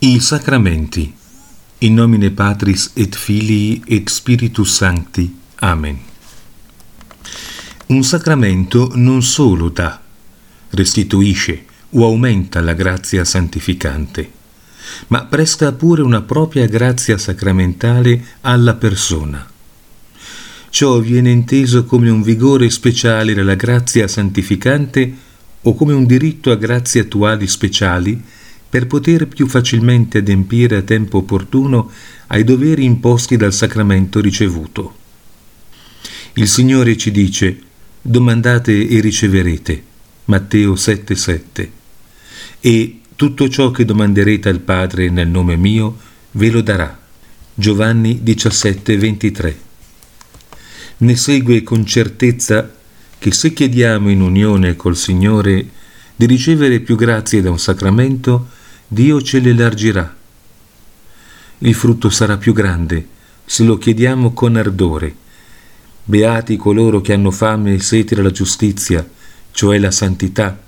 I sacramenti. In nomine Patris et Filii et Spiritus Sancti. Amen. Un sacramento non solo dà, restituisce o aumenta la grazia santificante, ma presta pure una propria grazia sacramentale alla persona. Ciò viene inteso come un vigore speciale della grazia santificante o come un diritto a grazie attuali speciali per poter più facilmente adempiere a tempo opportuno ai doveri imposti dal sacramento ricevuto. Il Signore ci dice, domandate e riceverete, Matteo 7:7, e tutto ciò che domanderete al Padre nel nome mio ve lo darà. Giovanni 17:23. Ne segue con certezza che se chiediamo in unione col Signore di ricevere più grazie da un sacramento, Dio ce le elargirà. Il frutto sarà più grande se lo chiediamo con ardore. Beati coloro che hanno fame e sete della giustizia, cioè la santità,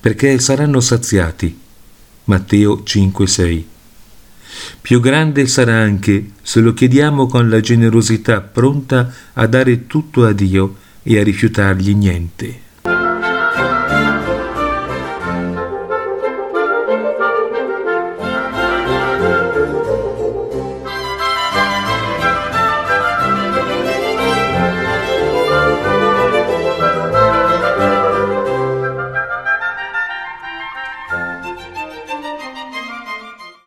perché saranno saziati. Matteo 5:6. Più grande sarà anche se lo chiediamo con la generosità pronta a dare tutto a Dio e a rifiutargli niente.